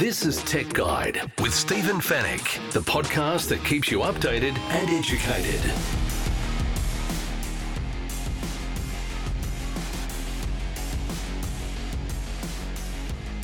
This is Tech Guide with Stephen Fenech, the podcast that keeps you updated and educated.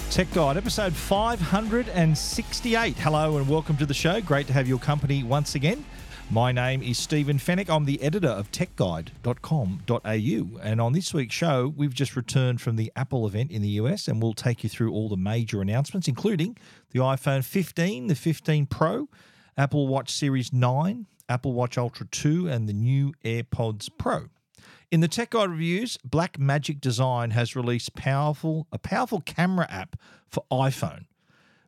Tech Guide, episode 568. Hello and welcome to the show. Great to have your company once again. My name is Stephen Fenech. I'm the editor of techguide.com.au. And on this week's show, we've just returned from the Apple event in the US and we'll take you through all the major announcements, including the iPhone 15, the 15 Pro, Apple Watch Series 9, Apple Watch Ultra 2, and the new AirPods Pro. In the Tech Guide reviews, Blackmagic Design has released powerful a powerful camera app for iPhone.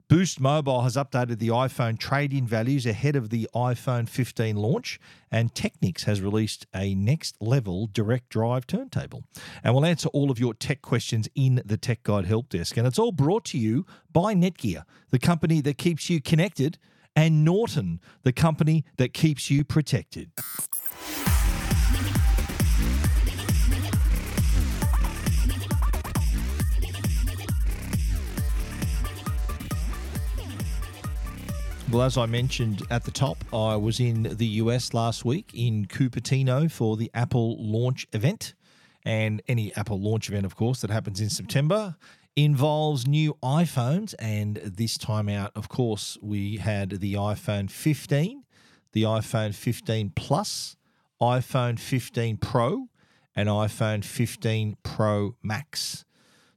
Boost Mobile has updated the iPhone trade-in values ahead of the iPhone 15 launch, and Technics has released a next-level direct drive turntable. And we'll answer all of your tech questions in the Tech Guide Help Desk, and it's all brought to you by Netgear, the company that keeps you connected, and Norton, the company that keeps you protected. Well, as I mentioned at the top, I was in the US last week in Cupertino for the Apple launch event. And any Apple launch event, of course, that happens in September involves new iPhones. And this time out, of course, we had the iPhone 15, the iPhone 15 Plus, iPhone 15 Pro, and iPhone 15 Pro Max.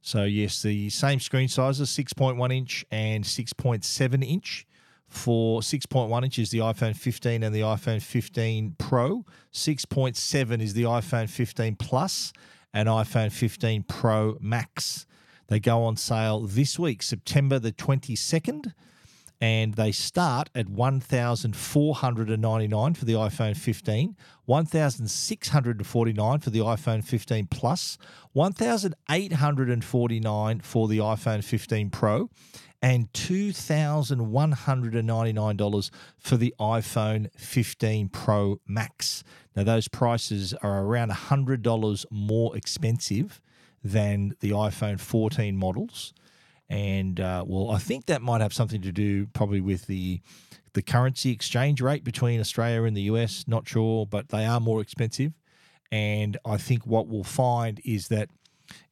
So, yes, the same screen sizes 6.1 inch and 6.7 inch for 6.1 inches the iPhone 15 and the iPhone 15 Pro. 6.7 is the iPhone 15 Plus and iPhone 15 Pro Max. They go on sale this week, September the 22nd, and they start at 1499 for the iPhone 15, 1649 for the iPhone 15 Plus, 1849 for the iPhone 15 Pro, and $2,199 for the iPhone 15 Pro Max. Now, those prices are around $100 more expensive than the iPhone 14 models. And uh, well, I think that might have something to do probably with the the currency exchange rate between Australia and the US. Not sure, but they are more expensive. And I think what we'll find is that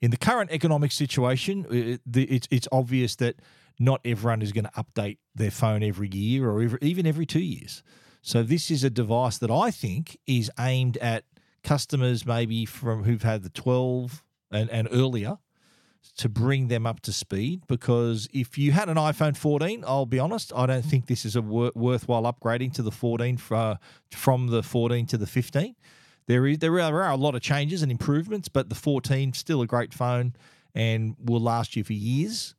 in the current economic situation, it's it's obvious that not everyone is going to update their phone every year or every, even every two years. So this is a device that I think is aimed at customers maybe from who've had the 12 and, and earlier to bring them up to speed because if you had an iPhone 14, I'll be honest, I don't think this is a wor- worthwhile upgrading to the 14 for, uh, from the 14 to the 15. There is there are a lot of changes and improvements, but the 14 still a great phone and will last you for years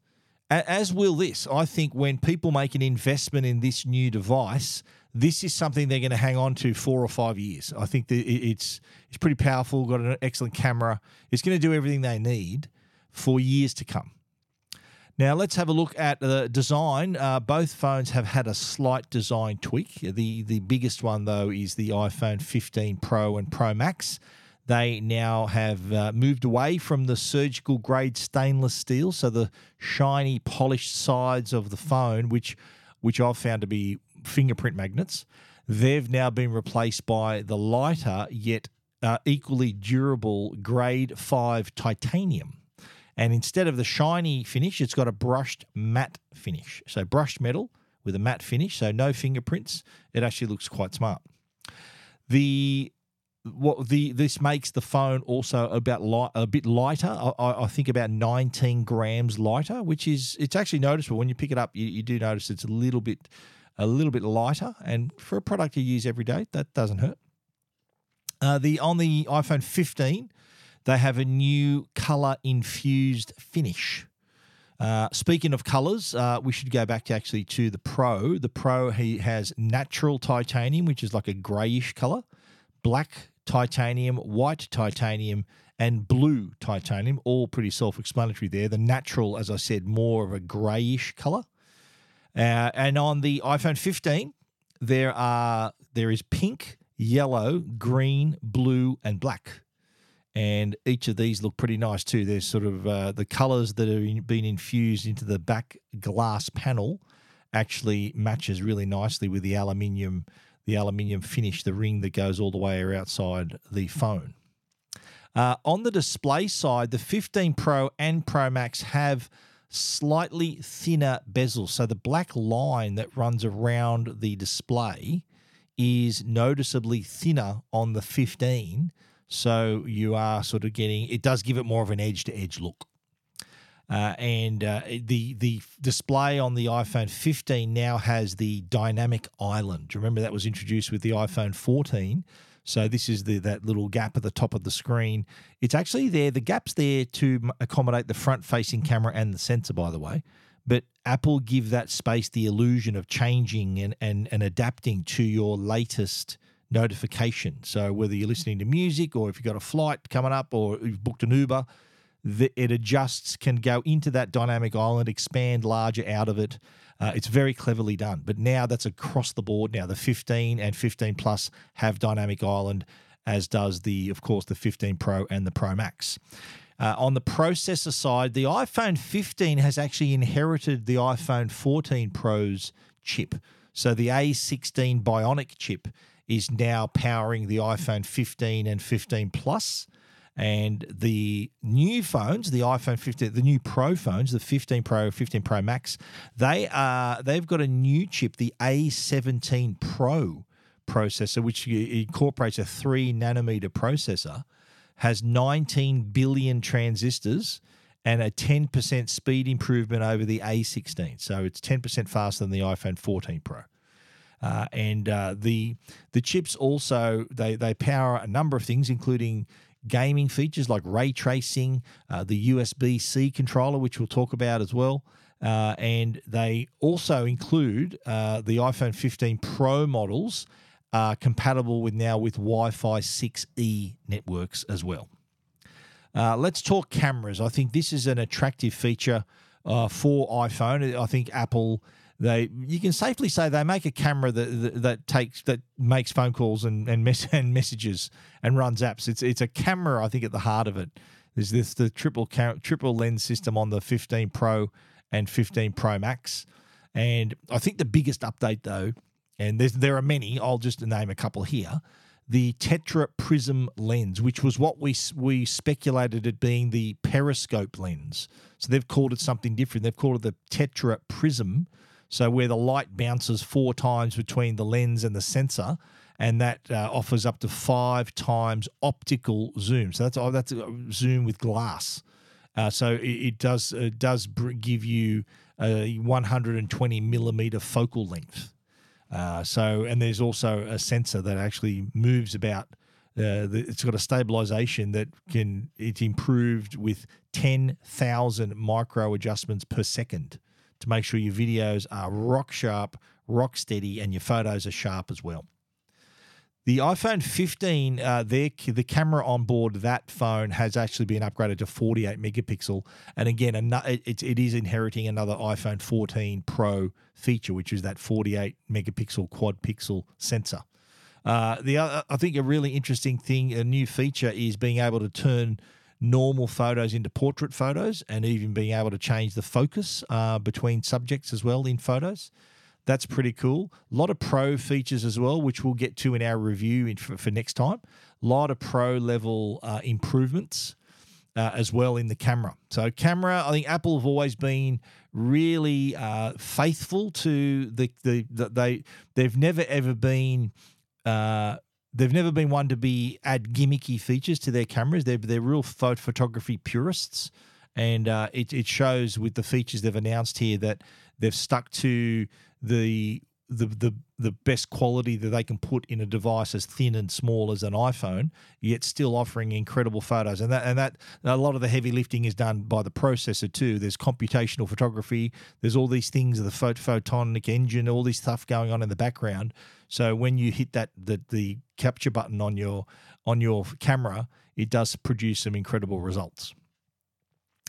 as will this. I think when people make an investment in this new device, this is something they're going to hang on to four or five years. I think it's it's pretty powerful. Got an excellent camera. It's going to do everything they need for years to come. Now let's have a look at the design. Uh, both phones have had a slight design tweak. The the biggest one though is the iPhone 15 Pro and Pro Max. They now have uh, moved away from the surgical grade stainless steel, so the shiny, polished sides of the phone, which which I've found to be fingerprint magnets. They've now been replaced by the lighter yet uh, equally durable grade five titanium. And instead of the shiny finish, it's got a brushed matte finish. So brushed metal with a matte finish, so no fingerprints. It actually looks quite smart. The what the this makes the phone also about light, a bit lighter. I, I, think about 19 grams lighter, which is it's actually noticeable when you pick it up. You, you do notice it's a little bit a little bit lighter, and for a product you use every day, that doesn't hurt. Uh, the on the iPhone 15, they have a new color infused finish. Uh, speaking of colors, uh, we should go back to actually to the Pro. The Pro he has natural titanium, which is like a grayish color, black titanium, white titanium, and blue titanium, all pretty self explanatory there. The natural, as I said, more of a grayish color. Uh, and on the iPhone 15, there are there is pink, yellow, green, blue, and black. and each of these look pretty nice too. There's sort of uh, the colors that have been infused into the back glass panel actually matches really nicely with the aluminium the aluminium finish, the ring that goes all the way around outside the phone. Uh, on the display side, the 15 Pro and Pro Max have slightly thinner bezels. So the black line that runs around the display is noticeably thinner on the 15. So you are sort of getting, it does give it more of an edge to edge look. Uh, and uh, the the display on the iPhone 15 now has the dynamic island. Remember that was introduced with the iPhone 14? So this is the that little gap at the top of the screen. It's actually there. The gap's there to accommodate the front-facing camera and the sensor, by the way. But Apple give that space the illusion of changing and and, and adapting to your latest notification. So whether you're listening to music or if you've got a flight coming up or you've booked an Uber the, it adjusts, can go into that dynamic island, expand larger out of it. Uh, it's very cleverly done. But now that's across the board. Now the 15 and 15 Plus have dynamic island, as does the, of course, the 15 Pro and the Pro Max. Uh, on the processor side, the iPhone 15 has actually inherited the iPhone 14 Pro's chip. So the A16 Bionic chip is now powering the iPhone 15 and 15 Plus. And the new phones, the iPhone 15, the new Pro phones, the 15 Pro, 15 Pro Max, they are they've got a new chip, the A17 Pro processor, which incorporates a three nanometer processor, has 19 billion transistors and a 10% speed improvement over the A16. So it's 10% faster than the iPhone 14 Pro. Uh, and uh, the the chips also they they power a number of things, including gaming features like ray tracing, uh, the USB C controller, which we'll talk about as well. Uh, and they also include uh, the iPhone 15 Pro models are compatible with now with Wi-Fi 6E networks as well. Uh, let's talk cameras. I think this is an attractive feature uh, for iPhone. I think Apple they you can safely say they make a camera that that, that takes that makes phone calls and and, mess, and messages and runs apps. It's it's a camera I think at the heart of it. There's this the triple triple lens system on the 15 Pro and 15 Pro Max, and I think the biggest update though, and there's there are many. I'll just name a couple here. The Tetra Prism lens, which was what we we speculated it being the periscope lens. So they've called it something different. They've called it the Tetra Prism so where the light bounces four times between the lens and the sensor, and that uh, offers up to five times optical zoom. So that's oh, that's a zoom with glass. Uh, so it, it, does it does give you a 120 millimeter focal length. Uh, so and there's also a sensor that actually moves about. Uh, it's got a stabilization that can it's improved with 10,000 micro adjustments per second to make sure your videos are rock sharp, rock steady, and your photos are sharp as well. The iPhone 15, uh, the camera on board that phone has actually been upgraded to 48 megapixel, and again, it, it is inheriting another iPhone 14 Pro feature, which is that 48 megapixel quad pixel sensor. Uh, the other, I think a really interesting thing, a new feature, is being able to turn normal photos into portrait photos and even being able to change the focus uh, between subjects as well in photos. That's pretty cool. A lot of pro features as well, which we'll get to in our review in, for, for, next time. A lot of pro level uh, improvements uh, as well in the camera. So, camera, I think Apple have always been really uh, faithful to the, the, the, they they've never ever been uh, They've never been one to be add gimmicky features to their cameras. They're they're real photography purists, and uh, it it shows with the features they've announced here that they've stuck to the the the the best quality that they can put in a device as thin and small as an iPhone, yet still offering incredible photos. And that and that a lot of the heavy lifting is done by the processor too. There's computational photography. There's all these things, the photonic engine, all this stuff going on in the background. So when you hit that the the capture button on your on your camera, it does produce some incredible results.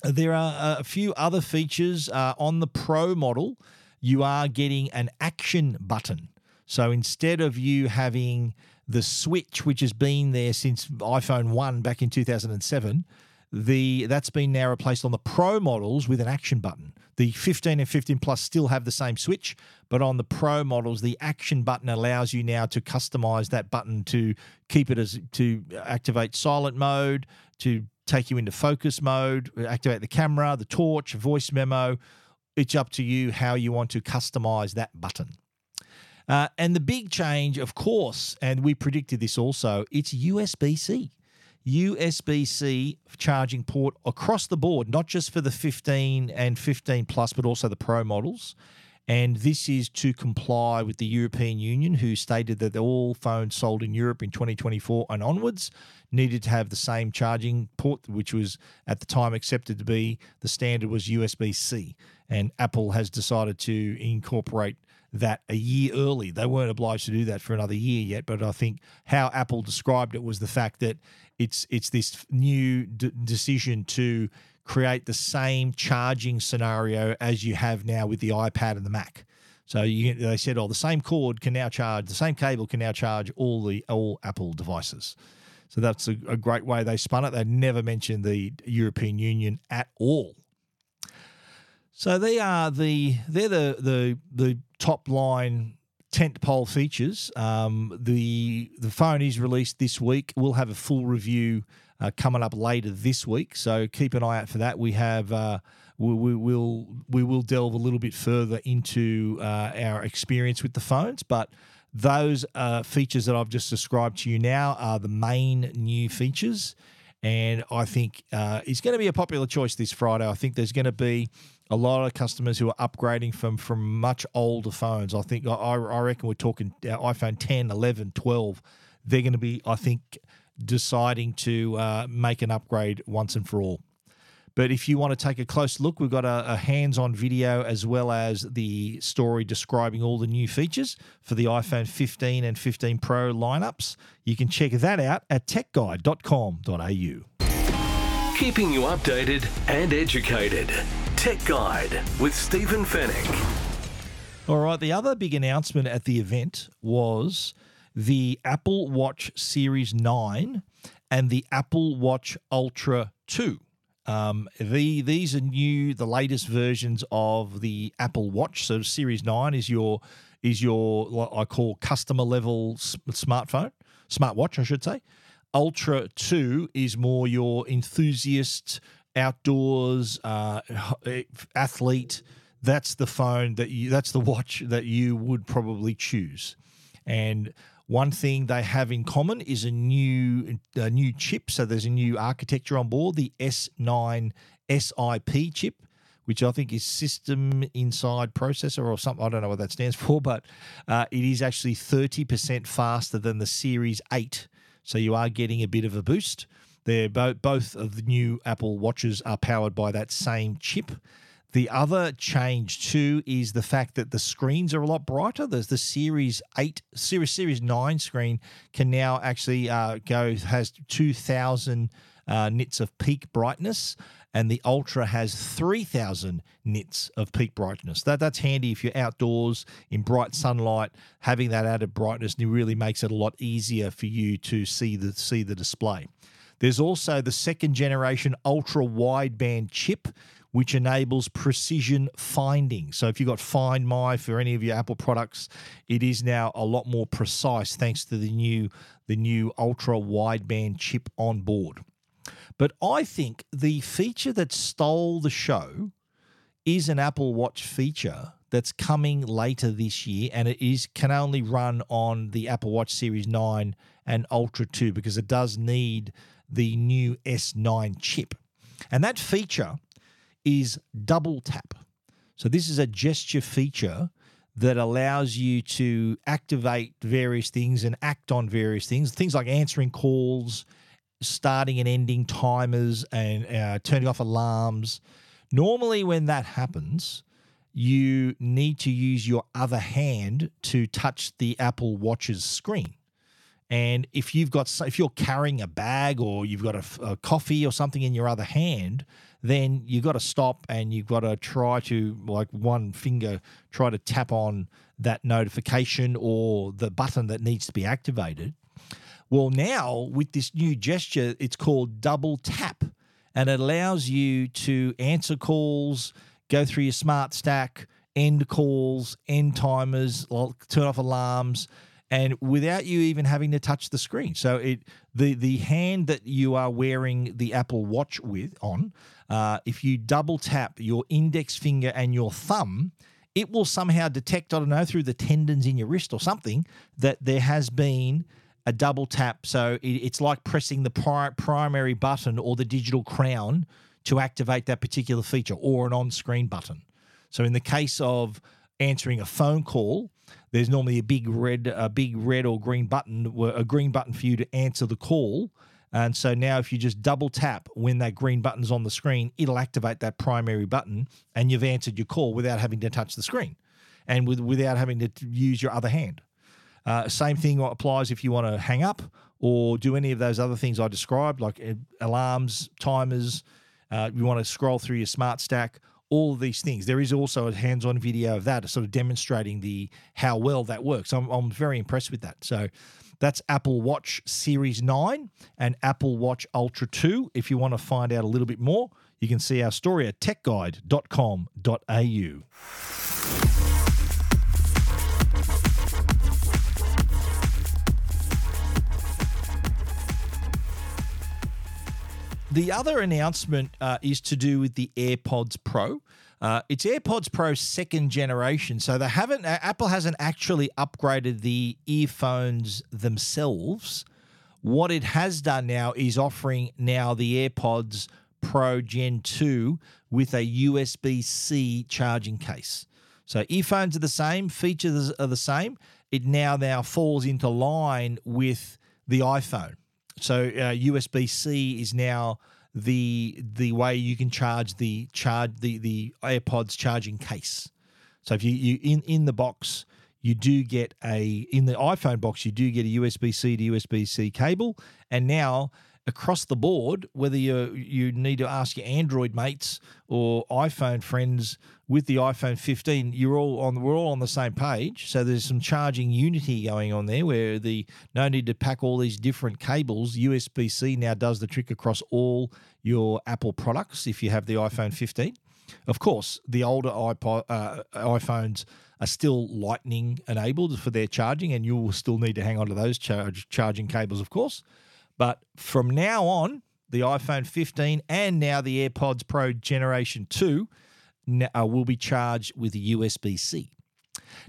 There are a few other features uh, on the Pro model you are getting an action button. So instead of you having the switch, which has been there since iPhone 1 back in 2007, the that's been now replaced on the Pro models with an action button. The 15 and 15 Plus still have the same switch, but on the Pro models, the action button allows you now to customize that button to keep it as to activate silent mode, to take you into focus mode, activate the camera, the torch, voice memo. It's up to you how you want to customize that button. Uh, and the big change, of course, and we predicted this also, it's USB C. USB C charging port across the board, not just for the 15 and 15 plus, but also the Pro models. And this is to comply with the European Union, who stated that all phones sold in Europe in 2024 and onwards needed to have the same charging port, which was at the time accepted to be the standard was USB C. And Apple has decided to incorporate that a year early. They weren't obliged to do that for another year yet, but I think how Apple described it was the fact that it's it's this new d- decision to create the same charging scenario as you have now with the iPad and the Mac. So you, they said, oh, the same cord can now charge, the same cable can now charge all the all Apple devices. So that's a, a great way they spun it. They never mentioned the European Union at all. So they are the they're the the the top line tent pole features. Um, the the phone is released this week. We'll have a full review uh, coming up later this week, so keep an eye out for that. We have. Uh, we, we will we will delve a little bit further into uh, our experience with the phones, but those uh, features that I've just described to you now are the main new features, and I think uh, it's going to be a popular choice this Friday. I think there's going to be a lot of customers who are upgrading from from much older phones. I think I, I reckon we're talking uh, iPhone 10, 11, 12. They're going to be, I think, deciding to uh, make an upgrade once and for all. But if you want to take a close look, we've got a, a hands on video as well as the story describing all the new features for the iPhone 15 and 15 Pro lineups. You can check that out at techguide.com.au. Keeping you updated and educated. Tech Guide with Stephen Fenech. All right, the other big announcement at the event was the Apple Watch Series 9 and the Apple Watch Ultra 2. Um, the these are new, the latest versions of the Apple Watch. So Series Nine is your is your what I call customer level smartphone, smartwatch, I should say. Ultra Two is more your enthusiast outdoors uh, athlete, that's the phone that you that's the watch that you would probably choose. And one thing they have in common is a new a new chip. So there's a new architecture on board, the S9 SIP chip, which I think is System Inside Processor or something. I don't know what that stands for, but uh, it is actually 30% faster than the Series 8. So you are getting a bit of a boost. They're both both of the new Apple watches are powered by that same chip. The other change too is the fact that the screens are a lot brighter. There's the Series Eight, Series Series Nine screen can now actually uh, go has two thousand uh, nits of peak brightness, and the Ultra has three thousand nits of peak brightness. That that's handy if you're outdoors in bright sunlight. Having that added brightness really makes it a lot easier for you to see the see the display. There's also the second generation ultra wideband chip, which enables precision finding. So if you've got Find My for any of your Apple products, it is now a lot more precise thanks to the new the new ultra wideband chip on board. But I think the feature that stole the show is an Apple Watch feature that's coming later this year, and it is can only run on the Apple Watch Series 9 and Ultra 2 because it does need the new S9 chip. And that feature is double tap. So, this is a gesture feature that allows you to activate various things and act on various things, things like answering calls, starting and ending timers, and uh, turning off alarms. Normally, when that happens, you need to use your other hand to touch the Apple Watch's screen. And if you've got if you're carrying a bag or you've got a, a coffee or something in your other hand, then you've got to stop and you've got to try to like one finger try to tap on that notification or the button that needs to be activated. Well, now with this new gesture, it's called double tap, and it allows you to answer calls, go through your smart stack, end calls, end timers, turn off alarms, and without you even having to touch the screen. So it the the hand that you are wearing the Apple Watch with on, uh, if you double tap your index finger and your thumb, it will somehow detect I don't know through the tendons in your wrist or something that there has been a double tap. So it, it's like pressing the pri- primary button or the digital crown to activate that particular feature or an on-screen button. So in the case of answering a phone call, there's normally a big red, a big red or green button, a green button for you to answer the call. And so now, if you just double tap when that green button's on the screen, it'll activate that primary button, and you've answered your call without having to touch the screen, and with, without having to use your other hand. Uh, same thing applies if you want to hang up or do any of those other things I described, like uh, alarms, timers. Uh, you want to scroll through your smart stack all of these things. There is also a hands-on video of that, sort of demonstrating the how well that works. I'm, I'm very impressed with that. So that's Apple Watch Series 9 and Apple Watch Ultra 2. If you want to find out a little bit more, you can see our story at techguide.com.au. The other announcement uh, is to do with the AirPods Pro. Uh, it's AirPods Pro second generation, so they haven't. Uh, Apple hasn't actually upgraded the earphones themselves. What it has done now is offering now the AirPods Pro Gen 2 with a USB C charging case. So earphones are the same, features are the same. It now now falls into line with the iPhone. So uh, USB C is now the the way you can charge the charge the the AirPods charging case. So if you, you in in the box you do get a in the iPhone box you do get a USB C to USB C cable, and now across the board, whether you you need to ask your Android mates or iPhone friends with the iPhone 15, you're all on we're all on the same page. So there's some charging unity going on there where the no need to pack all these different cables. USB-C now does the trick across all your Apple products if you have the iPhone 15. Of course, the older iPod, uh, iPhones are still Lightning enabled for their charging, and you will still need to hang on to those charge, charging cables, of course. But from now on, the iPhone 15 and now the AirPods Pro Generation 2 uh, will be charged with USB C.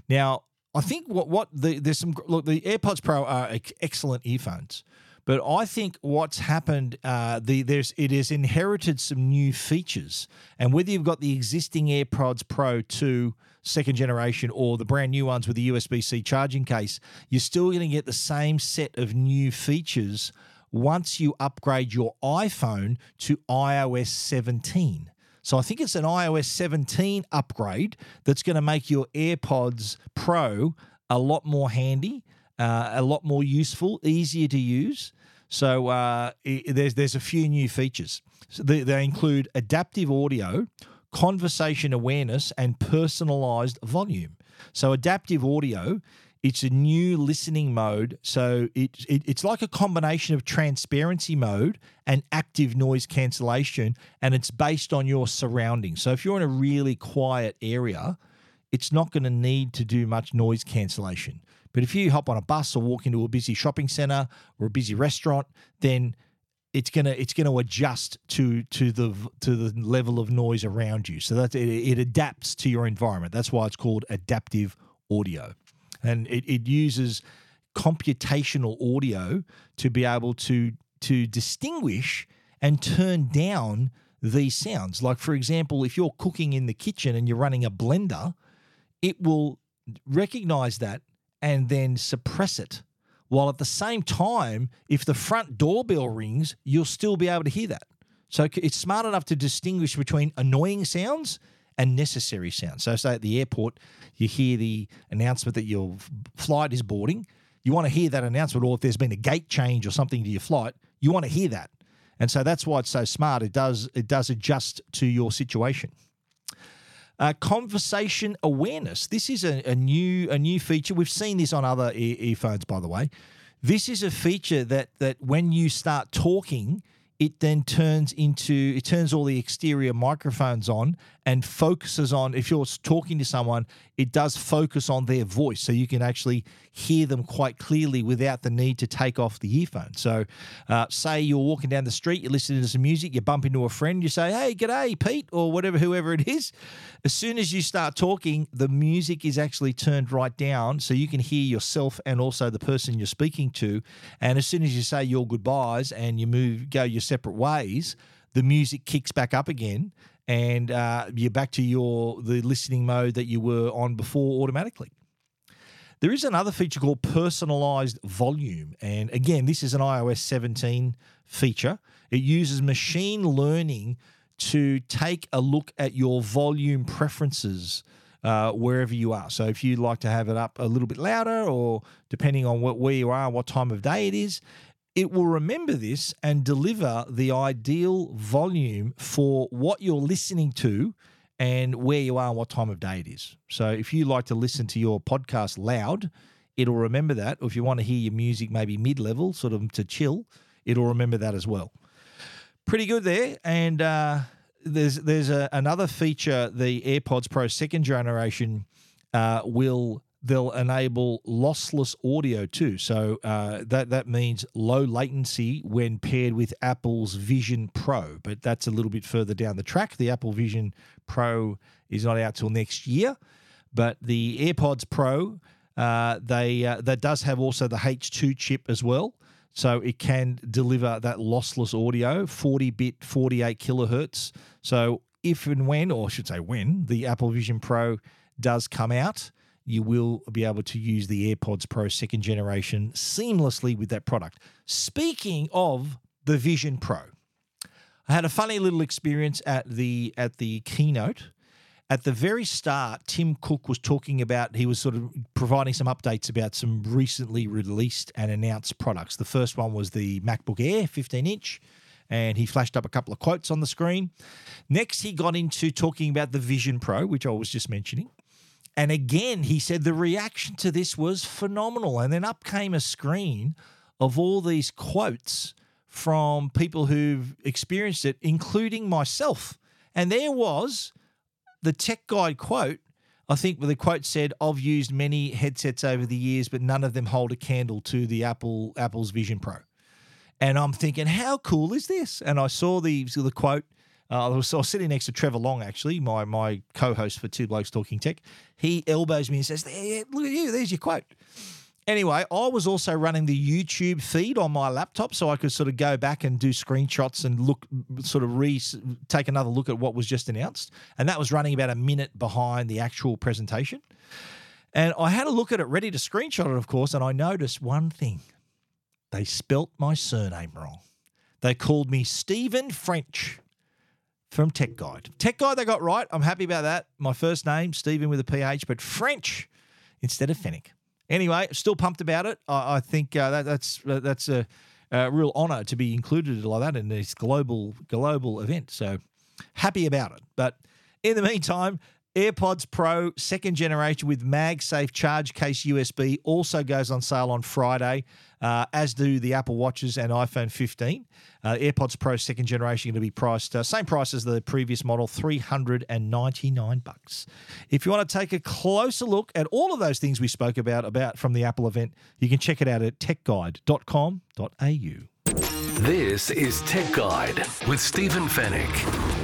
Now, I think what what the, there's some look the AirPods Pro are excellent earphones, but I think what's happened uh, the there's it has inherited some new features, and whether you've got the existing AirPods Pro 2 second generation or the brand new ones with the USB C charging case, you're still going to get the same set of new features once you upgrade your iPhone to iOS 17. So I think it's an iOS 17 upgrade that's going to make your AirPods Pro a lot more handy, uh, a lot more useful, easier to use. So uh, it, there's there's a few new features. So they, they include adaptive audio, conversation awareness, and personalized volume. So adaptive audio it's a new listening mode. So it, it, it's like a combination of transparency mode and active noise cancellation, and it's based on your surroundings. So if you're in a really quiet area, it's not going to need to do much noise cancellation. But if you hop on a bus or walk into a busy shopping center or a busy restaurant, then it's gonna it's gonna adjust to to the to the level of noise around you. So that it, it adapts to your environment. That's why it's called adaptive audio and it, it uses computational audio to be able to to distinguish and turn down these sounds. Like for example, if you're cooking in the kitchen and you're running a blender, it will recognize that and then suppress it. While at the same time, if the front doorbell rings, you'll still be able to hear that. So it's smart enough to distinguish between annoying sounds and necessary sound. So, say at the airport, you hear the announcement that your flight is boarding. You want to hear that announcement, or if there's been a gate change or something to your flight, you want to hear that. And so that's why it's so smart. It does it does adjust to your situation. Uh, conversation awareness. This is a, a, new a new feature. We've seen this on other earphones, by the way. This is a feature that that when you start talking, it then turns into it turns all the exterior microphones on and focuses on if you're talking to someone it does focus on their voice. So you can actually hear them quite clearly without the need to take off the earphone so uh, say you're walking down the street you're listening to some music you bump into a friend you say hey g'day pete or whatever whoever it is. As soon as you start talking the music is actually turned right down so you can hear yourself and also the person you're speaking to. And as soon as you say your goodbyes and you move go your separate ways the music kicks back up again and uh, you're back to your the listening mode that you were on before automatically. There is another feature called personalized volume. And again, this is an iOS 17 feature. It uses machine learning to take a look at your volume preferences uh, wherever you are. So if you like to have it up a little bit louder, or depending on what, where you are, what time of day it is, it will remember this and deliver the ideal volume for what you're listening to and where you are and what time of day it is. So if you like to listen to your podcast loud, it'll remember that. Or if you want to hear your music maybe mid level, sort of to chill, it'll remember that as well. Pretty good there. And uh, there's there's a, another feature, the AirPods Pro second generation uh, will they'll enable lossless audio too. So uh, that that means low latency when paired with Apple's Vision Pro. But that's a little bit further down the track. The Apple Vision Pro is not out till next year, but the AirPods Pro uh, they uh, that does have also the H2 chip as well. So it can deliver that lossless audio, 40 bit, 48 kilohertz. So if and when, or I should say when, the Apple Vision Pro does come out, you will be able to use the AirPods Pro second generation seamlessly with that product. Speaking of the Vision Pro, I had a funny little experience at the at the keynote. At the very start, Tim Cook was talking about he was sort of providing some updates about some recently released and announced products. The first one was the MacBook Air 15 inch and he flashed up a couple of quotes on the screen. Next, he got into talking about the Vision Pro, which I was just mentioning. And again, he said the reaction to this was phenomenal. And then up came a screen of all these quotes from people who've experienced it, including myself. And there was the tech guide quote. I think where the quote said, "I've used many headsets over the years, but none of them hold a candle to the Apple Apple's Vision Pro." And I'm thinking, how cool is this? And I saw the the quote, uh, I, was, I was sitting next to Trevor Long, actually, my my co-host for Two Blokes Talking Tech. He elbows me and says, "There, look at you. There's your quote." Anyway, I was also running the YouTube feed on my laptop, so I could sort of go back and do screenshots and look, sort of re take another look at what was just announced, and that was running about a minute behind the actual presentation. And I had a look at it, ready to screenshot it, of course, and I noticed one thing: they spelt my surname wrong. They called me Stephen French from Tech Guide. Tech Guide they got right. I'm happy about that. My first name, Stephen with a PH, but French instead of Fenech. Anyway, still pumped about it. I, I think uh, that, that's that's a, a, real honour to be included like that in this global global event. So happy about it. But in the meantime, AirPods Pro second generation with MagSafe charge case USB also goes on sale on Friday, uh, as do the Apple Watches and iPhone 15. Uh, AirPods Pro second generation going to be priced uh, same price as the previous model, 399 bucks. If you want to take a closer look at all of those things we spoke about about from the Apple event, you can check it out at techguide.com.au. This is Tech Guide with Stephen Fenech.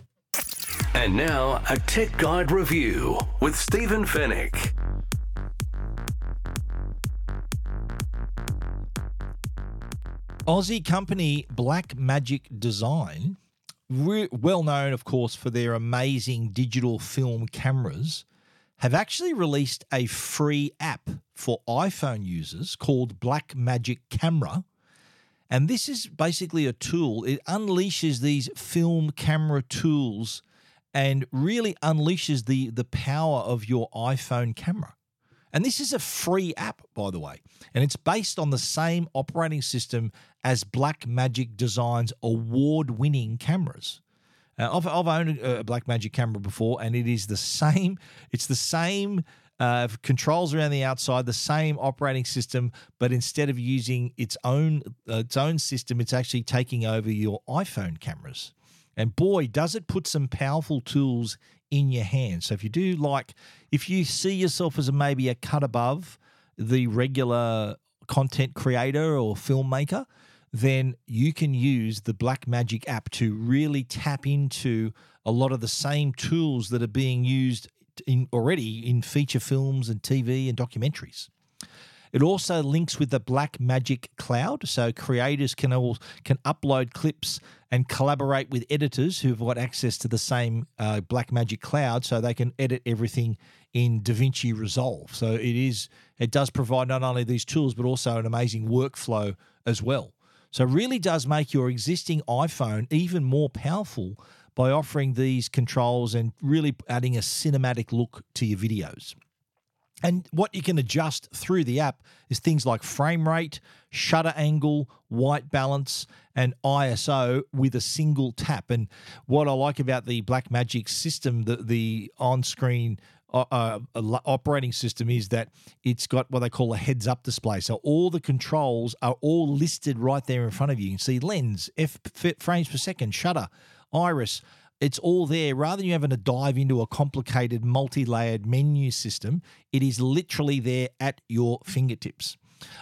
And now, a Tech Guide review with Stephen Fenech. Aussie company Blackmagic Design, re- well known, of course, for their amazing digital film cameras, have actually released a free app for iPhone users called Blackmagic Camera. And this is basically a tool, it unleashes these film camera tools and really unleashes the, the power of your iPhone camera. And this is a free app, by the way. And it's based on the same operating system as Blackmagic Design's award winning cameras. Uh, I've, I've owned a Blackmagic camera before, and it is the same. It's the same uh, controls around the outside, the same operating system, but instead of using its own uh, its own system, it's actually taking over your iPhone cameras. And boy, does it put some powerful tools in your hands. So if you do like, if you see yourself as a, maybe a cut above the regular content creator or filmmaker, then you can use the Blackmagic app to really tap into a lot of the same tools that are being used in already in feature films and TV and documentaries. It also links with the Blackmagic Cloud, so creators can all can upload clips and collaborate with editors who've got access to the same uh, Blackmagic Cloud, so they can edit everything in DaVinci Resolve. So it is it does provide not only these tools but also an amazing workflow as well. So it really does make your existing iPhone even more powerful by offering these controls and really adding a cinematic look to your videos. And what you can adjust through the app is things like frame rate, shutter angle, white balance, and ISO with a single tap. And what I like about the Blackmagic system, the, the on screen uh, uh, operating system, is that it's got what they call a heads up display. So all the controls are all listed right there in front of you. You can see lens, F frames per second, shutter, iris it's all there. Rather than you having to dive into a complicated multi layered menu system, it is literally there at your fingertips.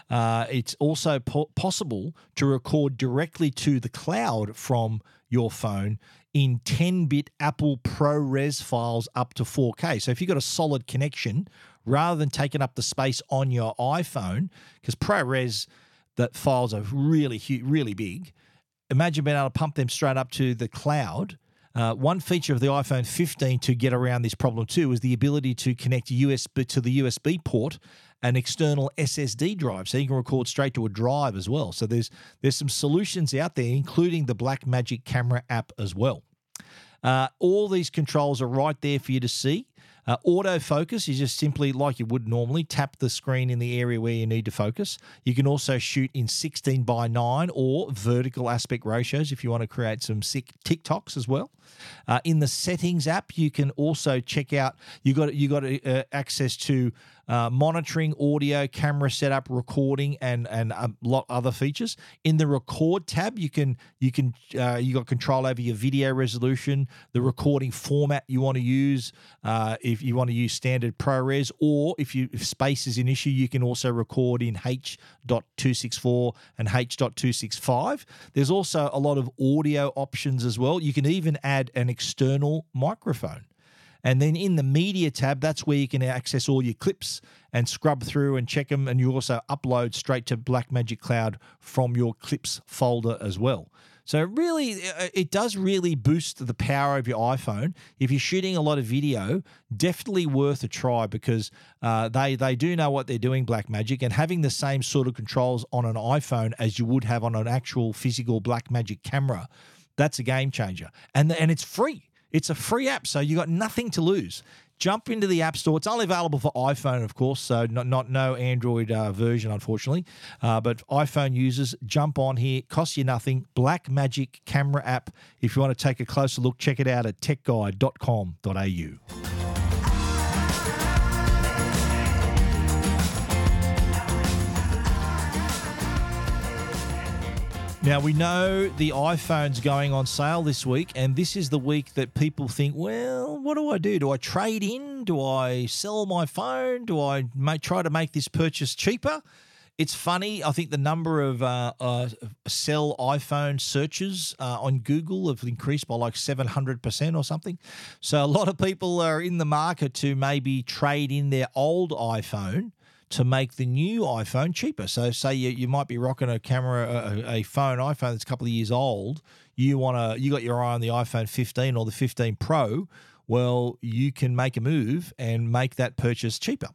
Uh, it's also po- possible to record directly to the cloud from your phone in 10 bit Apple ProRes files up to 4K. So if you've got a solid connection, rather than taking up the space on your iPhone, because ProRes, the files are really, really big, imagine being able to pump them straight up to the cloud uh, one feature of the iPhone 15 to get around this problem too is the ability to connect USB to the USB port an external SSD drive, so you can record straight to a drive as well. So there's there's some solutions out there, including the Blackmagic Camera app as well. Uh, all these controls are right there for you to see. Uh, autofocus is just simply like you would normally tap the screen in the area where you need to focus. You can also shoot in 16 by 9 or vertical aspect ratios if you want to create some sick TikToks as well. Uh, in the settings app, you can also check out you got you got uh, access to uh, monitoring audio, camera setup, recording, and and a lot other features. In the record tab, you can you can uh, you got control over your video resolution, the recording format you want to use. Uh, if you want to use standard ProRes, or if you if space is an issue, you can also record in H.264 and H.265. There's also a lot of audio options as well. You can even add an external microphone. And then in the media tab, that's where you can access all your clips and scrub through and check them. And you also upload straight to Blackmagic Cloud from your clips folder as well. So really, uh, it does really boost the power of your iPhone. If you're shooting a lot of video, definitely worth a try because uh, they they do know what they're doing. Blackmagic and having the same sort of controls on an iPhone as you would have on an actual physical Blackmagic camera, that's a game changer. And and it's free. It's a free app, so you got nothing to lose. Jump into the App Store. It's only available for iPhone, of course, so not, not no Android uh, version, unfortunately. Uh, but iPhone users, jump on here. Costs you nothing. Blackmagic camera app. If you want to take a closer look, check it out at techguide.com.au. Now, we know the iPhone's going on sale this week, and this is the week that people think, well, what do I do? Do I trade in? Do I sell my phone? Do I make, try to make this purchase cheaper? It's funny. I think the number of uh, uh, sell iPhone searches uh, on Google have increased by like 700% or something. So a lot of people are in the market to maybe trade in their old iPhone to make the new iPhone cheaper. So, say you, you might be rocking a camera, a, a phone, iPhone that's a couple of years old. You want to, you got your eye on the iPhone 15 or the 15 Pro. Well, you can make a move and make that purchase cheaper.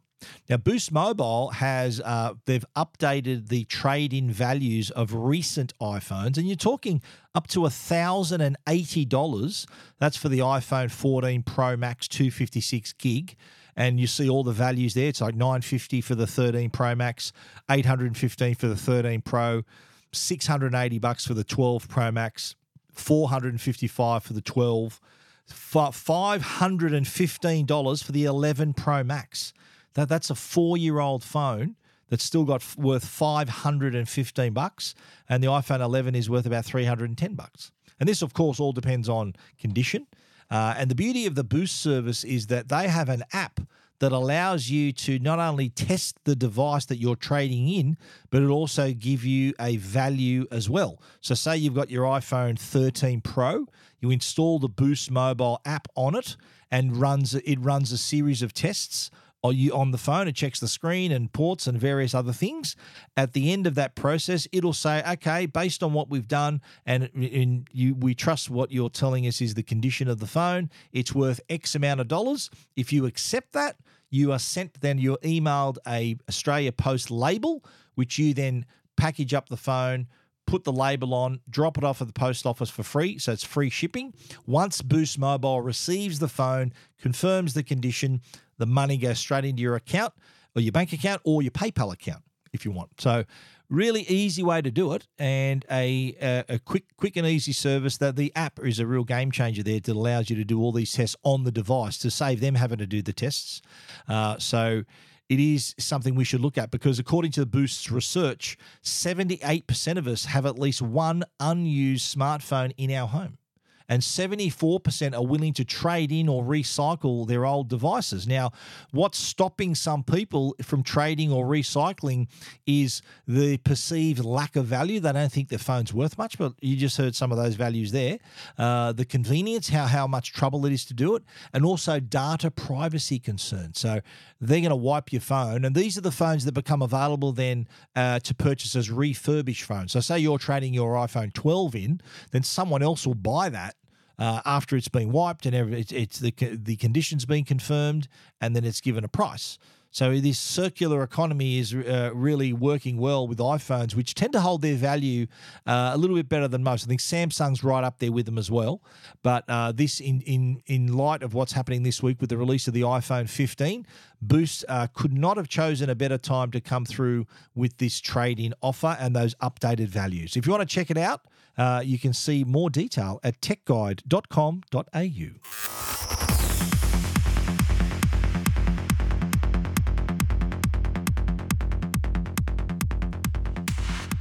Now, Boost Mobile has uh, they've updated the trade-in values of recent iPhones, and you're talking up to thousand and eighty dollars. That's for the iPhone 14 Pro Max 256 gig, and you see all the values there. It's like 950 for the 13 Pro Max, 815 for the 13 Pro, 680 bucks for the 12 Pro Max, 455 for the 12, $515 for the 11 Pro Max. That that's a four year old phone that's still got worth 515 bucks, and the iPhone 11 is worth about 310 bucks. And this, of course, all depends on condition. Uh, and the beauty of the Boost service is that they have an app that allows you to not only test the device that you're trading in, but it also give you a value as well. So say you've got your iPhone 13 Pro, you install the Boost mobile app on it and runs it runs a series of tests Uh, you on the phone, it checks the screen and ports and various other things. At the end of that process, it'll say, okay, based on what we've done, and, and you we trust what you're telling us is the condition of the phone. It's worth X amount of dollars. If you accept that, you are sent then you're emailed a Australia Post label, which you then package up the phone put the label on, drop it off at the post office for free. So it's free shipping. Once Boost Mobile receives the phone, confirms the condition, the money goes straight into your account or your bank account or your PayPal account if you want. So really easy way to do it and a, a, a, quick quick and easy service that the app is a real game changer there that allows you to do all these tests on the device to save them having to do the tests uh, so it is something we should look at because according to the boost's research 78% of us have at least one unused smartphone in our home and 74% are willing to trade in or recycle their old devices. Now, what's stopping some people from trading or recycling is the perceived lack of value. They don't think their phone's worth much, but you just heard some of those values there. Uh, the convenience, how, how much trouble it is to do it, and also data privacy concerns. So they're going to wipe your phone. And these are the phones that become available then uh, to purchase as refurbished phones. So, say you're trading your iPhone 12 in, then someone else will buy that uh, after it's been wiped and it's, it's the the conditions been confirmed, and then it's given a price. So this circular economy is uh, really working well with iPhones, which tend to hold their value uh, a little bit better than most. I think Samsung's right up there with them as well. But uh, this, in in in light of what's happening this week with the release of the iPhone 15, Boost uh, could not have chosen a better time to come through with this trade-in offer and those updated values. If you want to check it out, uh, you can see more detail at techguide.com.au.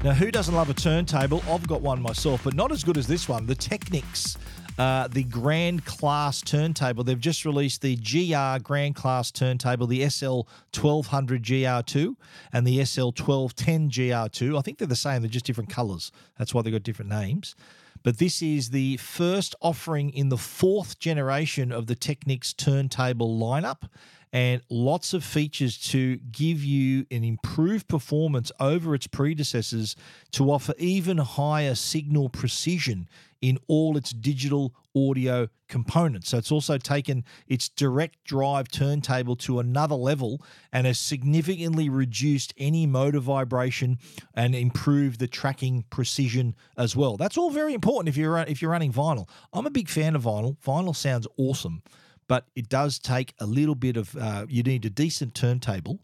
Now, who doesn't love a turntable? I've got one myself, but not as good as this one. The Technics, uh, the Grand Class turntable. They've just released the GR Grand Class turntable, the SL 1200 GR2 and the SL 1210 GR2. I think they're the same, they're just different colors. That's why they've got different names. But this is the first offering in the fourth generation of the Technics turntable lineup and lots of features to give you an improved performance over its predecessors to offer even higher signal precision in all its digital audio components. So it's also taken its direct drive turntable to another level and has significantly reduced any motor vibration and improved the tracking precision as well. That's all very important if you're if you're running vinyl. I'm a big fan of vinyl. Vinyl sounds awesome but it does take a little bit of. Uh, you need a decent turntable,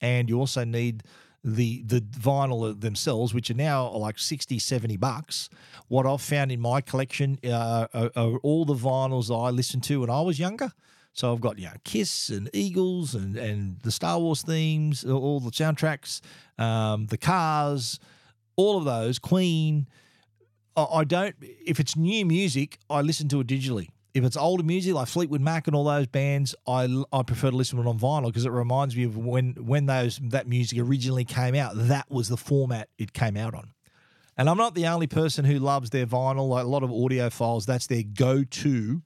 and you also need the the vinyl themselves, which are now like 60, 70 bucks. What I've found in my collection uh, are, are, all the vinyls I listened to when I was younger. So I've got you know, Kiss and Eagles and and the Star Wars themes, all the soundtracks, um, the Cars, all of those. Queen. I don't. If it's new music, I listen to it digitally if it's older music like Fleetwood Mac and all those bands, I, I prefer to listen to it on vinyl because it reminds me of when when those that music originally came out. That was the format it came out on. And I'm not the only person who loves their vinyl. Like a lot of audiophiles, that's their go-to,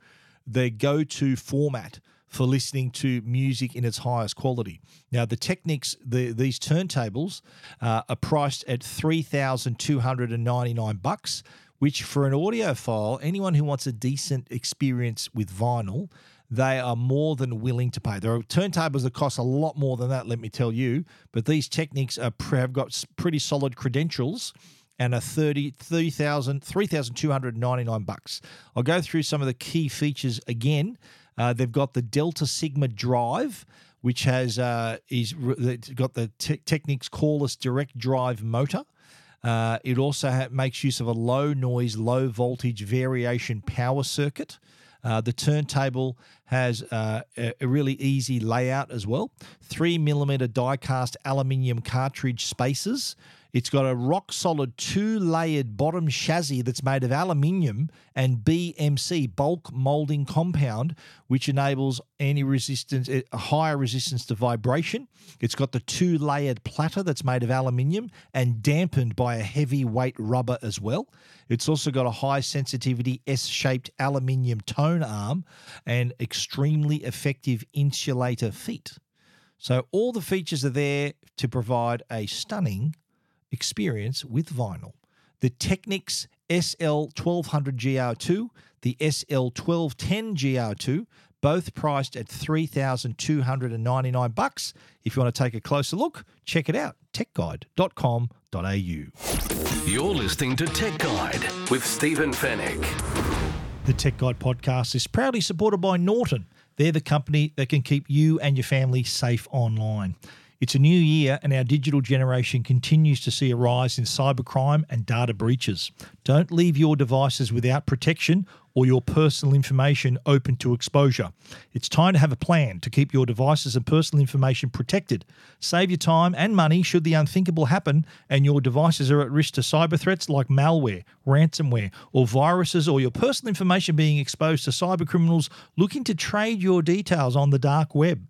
their go-to format for listening to music in its highest quality. Now, the Technics, the, these turntables uh, are priced at three thousand two hundred and ninety-nine bucks, which for an audiophile, anyone who wants a decent experience with vinyl, they are more than willing to pay. There are turntables that cost a lot more than that, let me tell you. But these Technics are, have got pretty solid credentials and a 30 30,000 3,299 bucks. I'll go through some of the key features again. Uh, they've got the Delta Sigma drive, which has uh, is got the te- Technics cordless direct drive motor. Uh, it also ha- makes use of a low noise, low voltage variation power circuit. Uh, the turntable has uh, a, really easy layout as well. Three millimeter die cast aluminium cartridge spacers it's got a rock solid two layered bottom chassis that's made of aluminium and BMC bulk molding compound, which enables any resistance, a higher resistance to vibration. It's got the two layered platter that's made of aluminium and dampened by a heavy weight rubber as well. It's also got a high sensitivity S shaped aluminium tone arm and extremely effective insulator feet. So, all the features are there to provide a stunning experience with vinyl. The Technics SL1200 GR2, the SL1210 GR2, both priced at 3299 bucks. If you want to take a closer look, check it out techguide.com.au. You're listening to Tech Guide with Stephen Fenech. The Tech Guide podcast is proudly supported by Norton. They're the company that can keep you and your family safe online. It's a new year, and our digital generation continues to see a rise in cybercrime and data breaches. Don't leave your devices without protection or your personal information open to exposure. It's time to have a plan to keep your devices and personal information protected. Save your time and money should the unthinkable happen and your devices are at risk to cyber threats like malware, ransomware, or viruses, or your personal information being exposed to cyber criminals looking to trade your details on the dark web.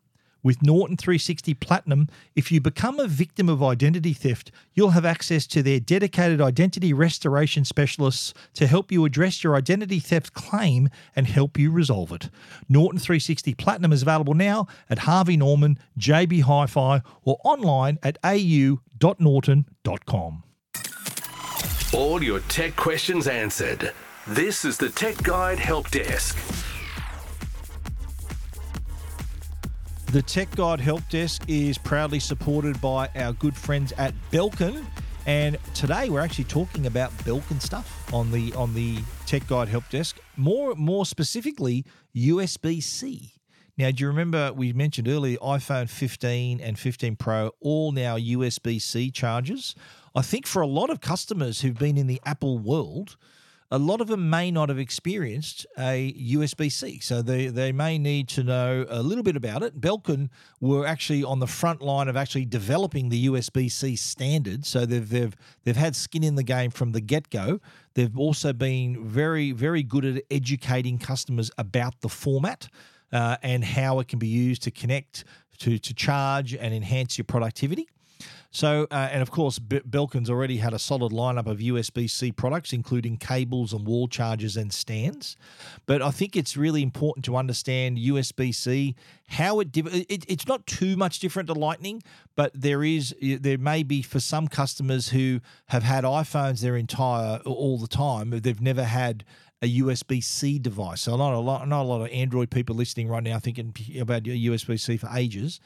With Norton 360 Platinum, if you become a victim of identity theft, you'll have access to their dedicated identity restoration specialists to help you address your identity theft claim and help you resolve it. Norton 360 Platinum is available now at Harvey Norman, JB Hi Fi, or online at au.norton.com. All your tech questions answered. This is the Tech Guide Help Desk. The Tech Guide Help Desk is proudly supported by our good friends at Belkin. And today we're actually talking about Belkin stuff on the on the Tech Guide Help Desk. More more specifically, USB-C. Now, do you remember we mentioned earlier iPhone 15 and 15 Pro all now USB-C chargers? I think for a lot of customers who've been in the Apple world, a lot of them may not have experienced a USB C. So they, they may need to know a little bit about it. Belkin were actually on the front line of actually developing the USB C standard. So they've, they've, they've had skin in the game from the get go. They've also been very, very good at educating customers about the format. Uh, and how it can be used to connect, to, to charge, and enhance your productivity. So, uh, and of course, B- Belkin's already had a solid lineup of USB C products, including cables and wall chargers and stands. But I think it's really important to understand USB C, how it, it, it's not too much different to Lightning, but there is, there may be for some customers who have had iPhones their entire, all the time, they've never had a USB C device. So not a lot, not a lot of Android people listening right now thinking about USB C for ages.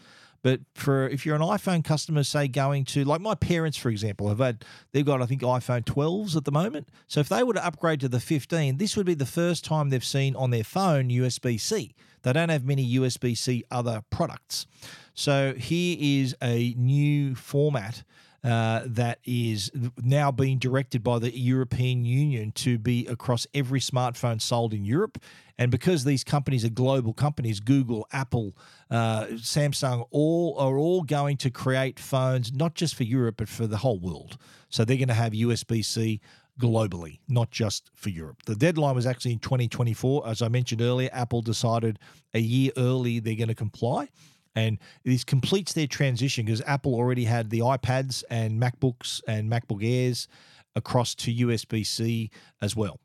But for if you're an iPhone customer, say going to like my parents, for example, have had they've got I think iPhone 12s at the moment. So if they were to upgrade to the 15, this would be the first time they've seen on their phone USB C. They don't have many USB C other products. So here is a new format uh, that is now being directed by the European Union to be across every smartphone sold in Europe. And because these companies are global companies, Google, Apple, uh, Samsung, all are all going to create phones not just for Europe but for the whole world. So they're going to have USB C globally, not just for Europe. The deadline was actually in 2024. As I mentioned earlier, Apple decided a year early they're going to comply. And this completes their transition because Apple already had the iPads and MacBooks and MacBook Airs across to USB C as well.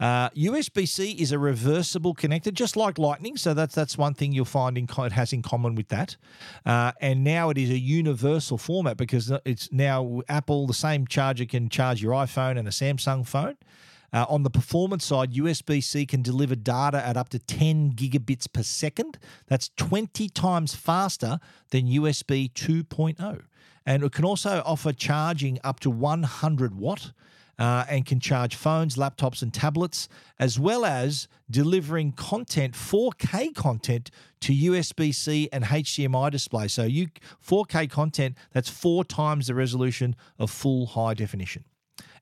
Uh, USB C is a reversible connector, just like Lightning. So that's that's one thing you'll find in it has in common with that. Uh, and now it is a universal format because it's now Apple. The same charger can charge your iPhone and a Samsung phone. Uh, on the performance side, USB C can deliver data at up to 10 gigabits per second. That's 20 times faster than USB 2.0. And it can also offer charging up to 100 watt uh, and can charge phones, laptops, and tablets, as well as delivering content, 4K content to USB C and HDMI display. So you 4K content that's four times the resolution of full high definition.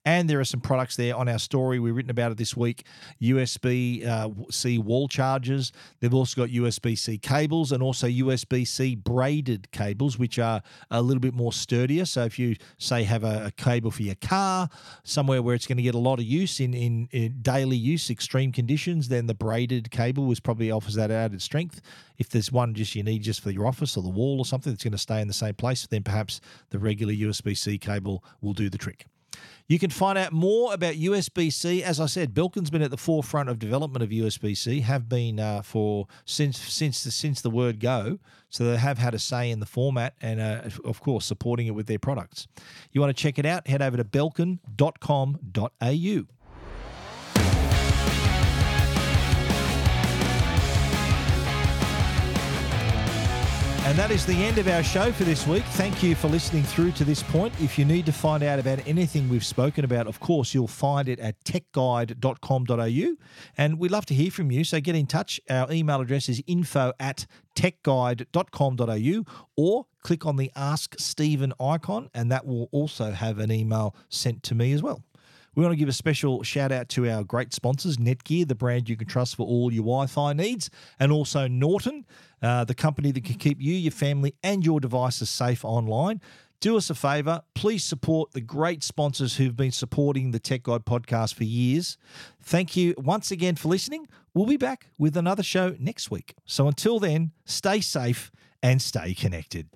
And there are some products there on our story. We've written about it this week USB uh, C wall chargers. They've also got USB C cables and also USB C braided cables, which are a little bit more sturdier. So if you, say, have a, a cable for your car, somewhere where it's going to get a lot of use in, in, in daily use, extreme conditions, then the braided cable was probably offers that added strength. If there's one just you need just for your office or the wall or something that's going to stay in the same place, then perhaps the regular USB C cable will do the trick. You can find out more about USB C. As I said, Belkin's been at the forefront of development of USB C, have been uh, for since since the, since the word go. So they have had a say in the format and, uh, of course, supporting it with their products. You want to check it out? Head over to belkin.com.au. And that is the end of our show for this week. Thank you for listening through to this point. If you need to find out about anything we've spoken about, of course, you'll find it at techguide.com.au. And we'd love to hear from you. So get in touch. Our email address is info at techguide.com.au or click on the Ask Stephen icon, and that will also have an email sent to me as well. We want to give a special shout out to our great sponsors, Netgear, the brand you can trust for all your Wi Fi needs, and also Norton, uh, the company that can keep you, your family, and your devices safe online. Do us a favor, please support the great sponsors who've been supporting the Tech Guide podcast for years. Thank you once again for listening. We'll be back with another show next week. So until then, stay safe and stay connected.